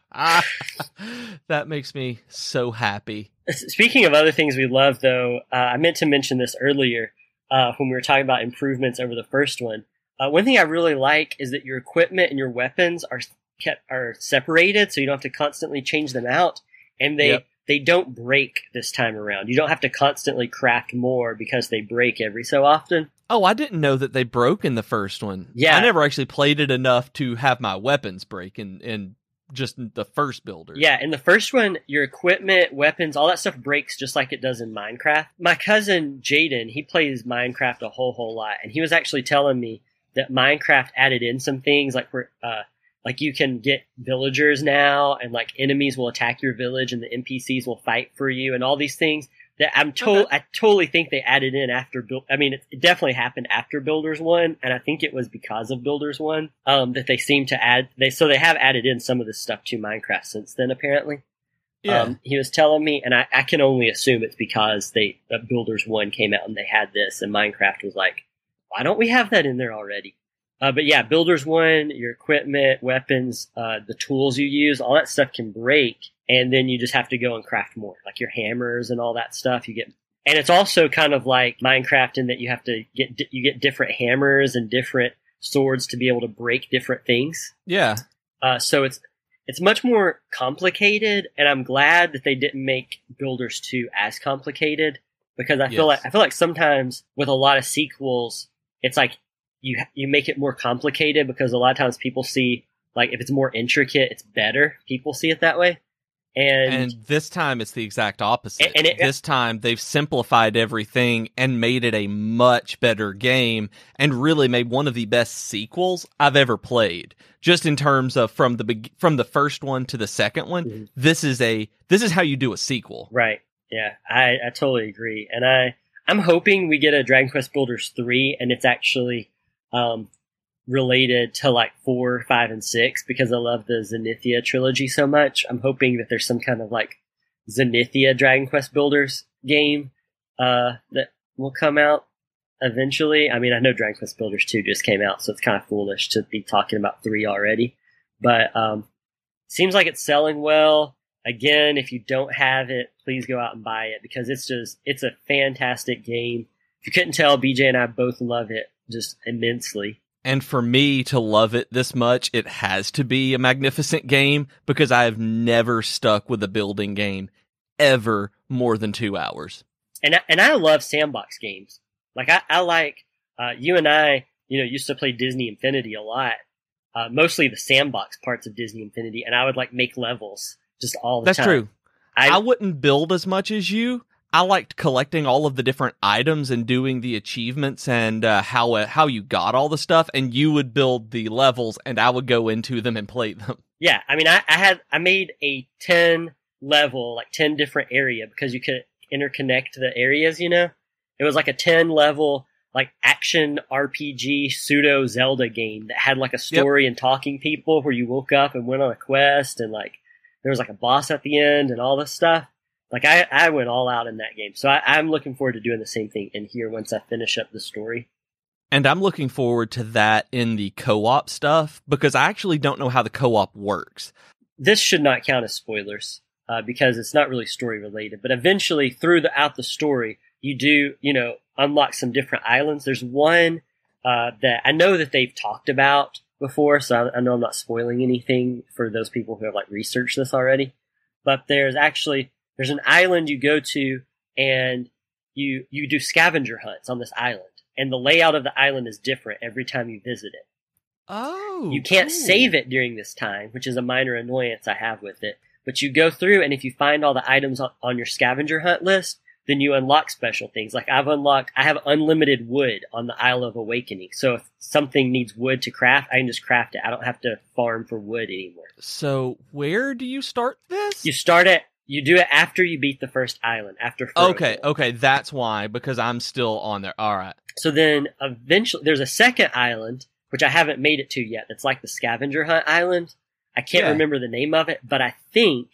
makes me so happy. Speaking of other things we love, though, uh, I meant to mention this earlier uh, when we were talking about improvements over the first one. Uh, one thing I really like is that your equipment and your weapons are kept are separated, so you don't have to constantly change them out, and they Yep. they don't break this time around. You don't have to constantly craft more because they break every so often. Oh, I didn't know that they broke in the first one. Yeah. I never actually played it enough to have my weapons break in, in just the first builder. Yeah, in the first one, your equipment, weapons, all that stuff breaks just like it does in Minecraft. My cousin Jaden, he plays Minecraft a whole whole lot, and he was actually telling me that Minecraft added in some things like uh like you can get villagers now, and like enemies will attack your village, and the NPCs will fight for you, and all these things that I'm to- Okay. I totally think they added in after build. I mean, it, it definitely happened after Builders One, and I think it was because of Builders One um, that they seem to add. They so they have added in some of this stuff to Minecraft since then. Apparently, Yeah. um, he was telling me, and I, I can only assume it's because they uh, Builders One came out and they had this, and Minecraft was like, why don't we have that in there already? Uh, but yeah, Builders One, your equipment, weapons, uh, the tools you use, all that stuff can break, and then you just have to go and craft more, like your hammers and all that stuff. You get, and it's also kind of like Minecraft in that you have to get you get different hammers and different swords to be able to break different things. yeah. Uh, so it's it's much more complicated, and I'm glad that they didn't make Builders Two as complicated because I feel Yes. like I feel like sometimes with a lot of sequels, it's like you you make it more complicated because a lot of times people see like if it's more intricate, it's better. People see it that way, and, And this time it's the exact opposite. And- it- this time they've simplified everything and made it a much better game and really made one of the best sequels I've ever played. Just in terms of from the beg- from the first one to the second one, Mhm. this is a this is how you do a sequel. right, yeah, I I totally agree, and I I'm hoping we get a Dragon Quest Builders three, and it's actually um related to like four, five, and six because I love the Zenithia trilogy so much. I'm hoping that there's some kind of like Zenithia Dragon Quest Builders game uh, that will come out eventually. I mean, I know Dragon Quest Builders 2 just came out, so it's kind of foolish to be talking about 3 already. But um, seems like it's selling well. Again, if you don't have it, please go out and buy it because it's just it's a fantastic game. If you couldn't tell, BJ and I both love it just immensely. And for me to love it this much, it has to be a magnificent game because I have never stuck with a building game ever more than two hours. And I, and I love sandbox games. Like I, I like uh, you and I, you know, used to play Disney Infinity a lot. Uh, mostly the sandbox parts of Disney Infinity, and I would like make levels just all the That's time. That's true. I, I wouldn't build as much as you. I liked collecting all of the different items and doing the achievements and uh, how uh, how you got all the stuff. And you would build the levels, and I would go into them and play them. yeah, I mean, I, I had I made a ten level, like ten different area because you could interconnect the areas. You know, it was like a ten level like action RPG pseudo Zelda game that had like a story and talking people where you woke up and went on a quest and like there was like a boss at the end and all this stuff. Like I, I went all out in that game. So I, I'm looking forward to doing the same thing in here once I finish up the story. And I'm looking forward to that in the co-op stuff because I actually don't know how the co-op works. This should not count as spoilers uh, because it's not really story related. But eventually, throughout the the story, you do you know unlock some different islands. There's one uh, that I know that they've talked about before, so I, I know I'm not spoiling anything for those people who have like researched this already. But there's actually there's an island you go to and you you do scavenger hunts on this island, and the layout of the island is different every time you visit it. Oh, You can't save it during this time, which is a minor annoyance I have with it. But you go through, and if you find all the items on, on your scavenger hunt list, then you unlock special things. Like I've unlocked, I have unlimited wood on the Isle of Awakening. So if something needs wood to craft, I can just craft it. I don't have to farm for wood anymore. So where do you start this? You start it, you do it after you beat the first island, after okay, okay, that's why because I'm still on there. All right. So then eventually, there's a second island, which I haven't made it to yet. That's like the scavenger hunt island. I can't Yeah. remember the name of it, but I think,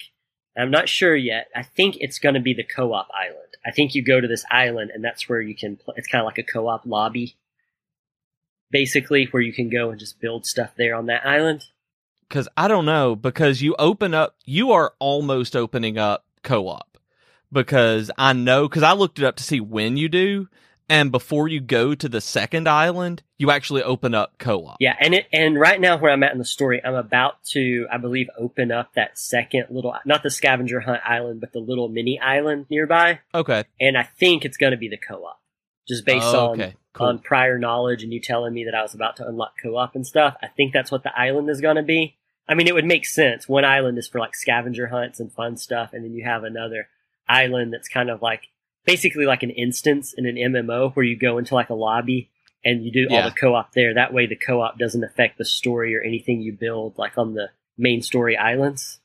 I'm not sure yet, I think it's going to be the co-op island. I think you go to this island and that's where you can, pl- it's kind of like a co-op lobby, basically, where you can go and just build stuff there on that island. Because I don't know because you open up you are almost opening up co-op because I know because I looked it up to see when you do and before you go to the second island you actually open up co-op. Yeah, and it and right now where I'm at in the story, I'm about to, I believe, open up that second little, not the scavenger hunt island, but the little mini island nearby. Okay. and I think it's going to be the co-op, just based Oh, on okay. Cool. on prior knowledge and you telling me that I was about to unlock co-op and stuff. I think that's what the island is going to be. I mean, it would make sense. One island is for like scavenger hunts and fun stuff, and then you have another island that's kind of like basically like an instance in an MMO where you go into like a lobby and you do all the co-op there. That way, the co-op doesn't affect the story or anything you build, like on the main story islands.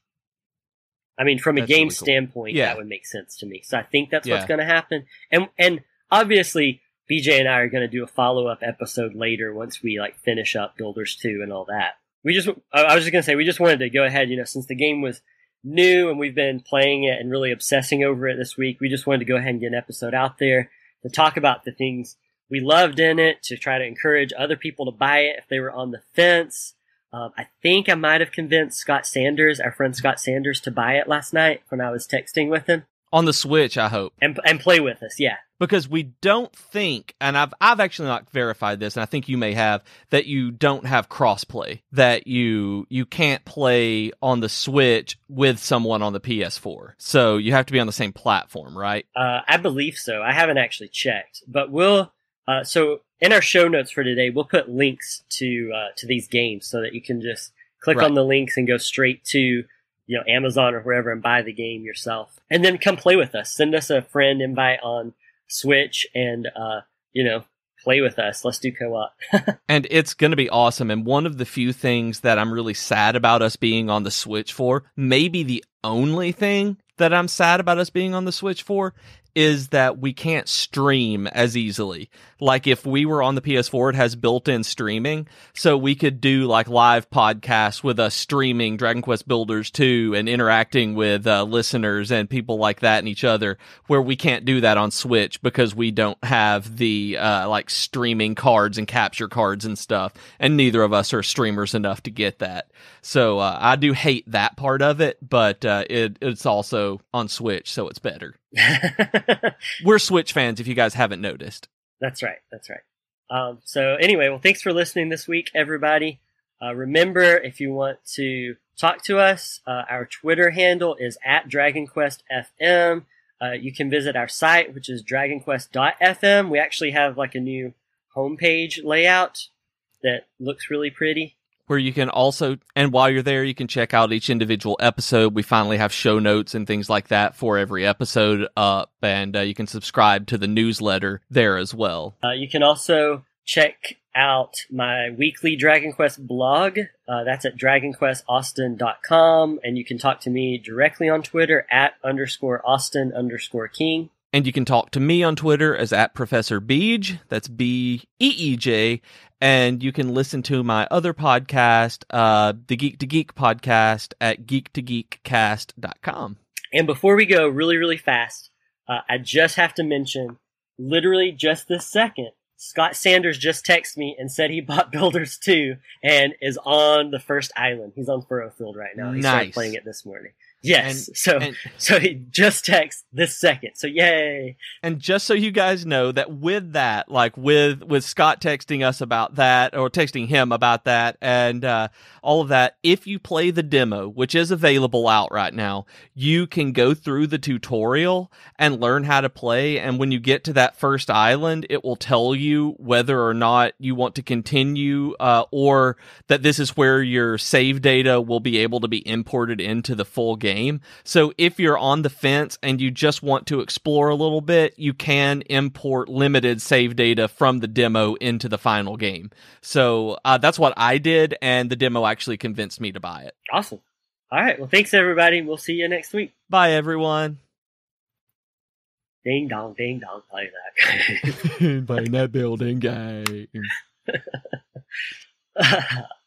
I mean, from a That's game really cool. standpoint, Yeah. that would make sense to me. So I think that's Yeah. what's going to happen. And and obviously, BJ and I are going to do a follow up episode later once we like finish up Builders Two and all that. We just, I I was just going to say, we just wanted to go ahead. You know, since the game was new and we've been playing it and really obsessing over it this week, we just wanted to go ahead and get an episode out there to talk about the things we loved in it, to try to encourage other people to buy it if they were on the fence. Um, I think I might have convinced Scott Sanders, our friend Scott Sanders, to buy it last night when I was texting with him On the Switch, I hope. and and play with us. Yeah, because we don't think and I've I've actually not verified this and I think you may have that you don't have crossplay that you you can't play on the Switch with someone on the PS4 so you have to be on the same platform right uh, I believe so. I haven't actually checked, but we'll. Uh, so in our show notes for today, we'll put links to uh, to these games so that you can just click Right. on the links and go straight to you know Amazon or wherever and buy the game yourself, and then come play with us. Send us a friend invite on Switch, and uh, you know play with us. Let's do co-op. and it's going to be awesome and one of the few things that I'm really sad about us being on the Switch for maybe the only thing that I'm sad about us being on the Switch for is that we can't stream as easily. Like if we were on the PS4, it has built-in streaming, so we could do like live podcasts with us streaming Dragon Quest Builders 2 and interacting with uh, listeners and people like that and each other. Where we can't do that on Switch because we don't have the uh, like streaming cards and capture cards and stuff, and neither of us are streamers enough to get that. So uh, I do hate that part of it, but uh, it it's also on Switch, so it's better. We're Switch fans, if you guys haven't noticed. That's right. That's right. Um, so anyway, well, thanks for listening this week, everybody. Uh, remember, if you want to talk to us, uh, our Twitter handle is at DragonQuestFM. Uh, you can visit our site, which is DragonQuest.fm. We actually have like a new homepage layout that looks really pretty where you can also and while you're there you can check out each individual episode. We finally have show notes and things like that for every episode up and uh, you can subscribe to the newsletter there as well. Uh, you can also check out my weekly dragon quest blog. Uh, that's at dragonquestaustin.com and you can talk to me directly on twitter at underscore austin underscore king and you can talk to me on Twitter as at Professor Beej. That's B E E J. And you can listen to my other podcast, uh, the Geek to Geek podcast at geek2geekcast.com. And before we go, really, really fast, uh, I just have to mention, literally just this second, Scott Sanders just texted me and said he bought Builders 2 and is on the first island. He's on Furrowfield right now. He nice. started playing it this morning. Yes. And, so and, so he just texts this second. So yay. And just so you guys know that with that, like with with Scott texting us about that or texting him about that and uh, all of that, if you play the demo, which is available out right now, you can go through the tutorial and learn how to play. And when you get to that first island, it will tell you whether or not you want to continue uh, or that this is where your save data will be able to be imported into the full game game. So if you're on the fence and you just want to explore a little bit, you can import limited save data from the demo into the final game. So uh, that's what I did, and the demo actually convinced me to buy it. Awesome. All right. Well, thanks everybody. We'll see you next week. Bye, everyone. Ding dong, ding dong, play that. Playing that building game.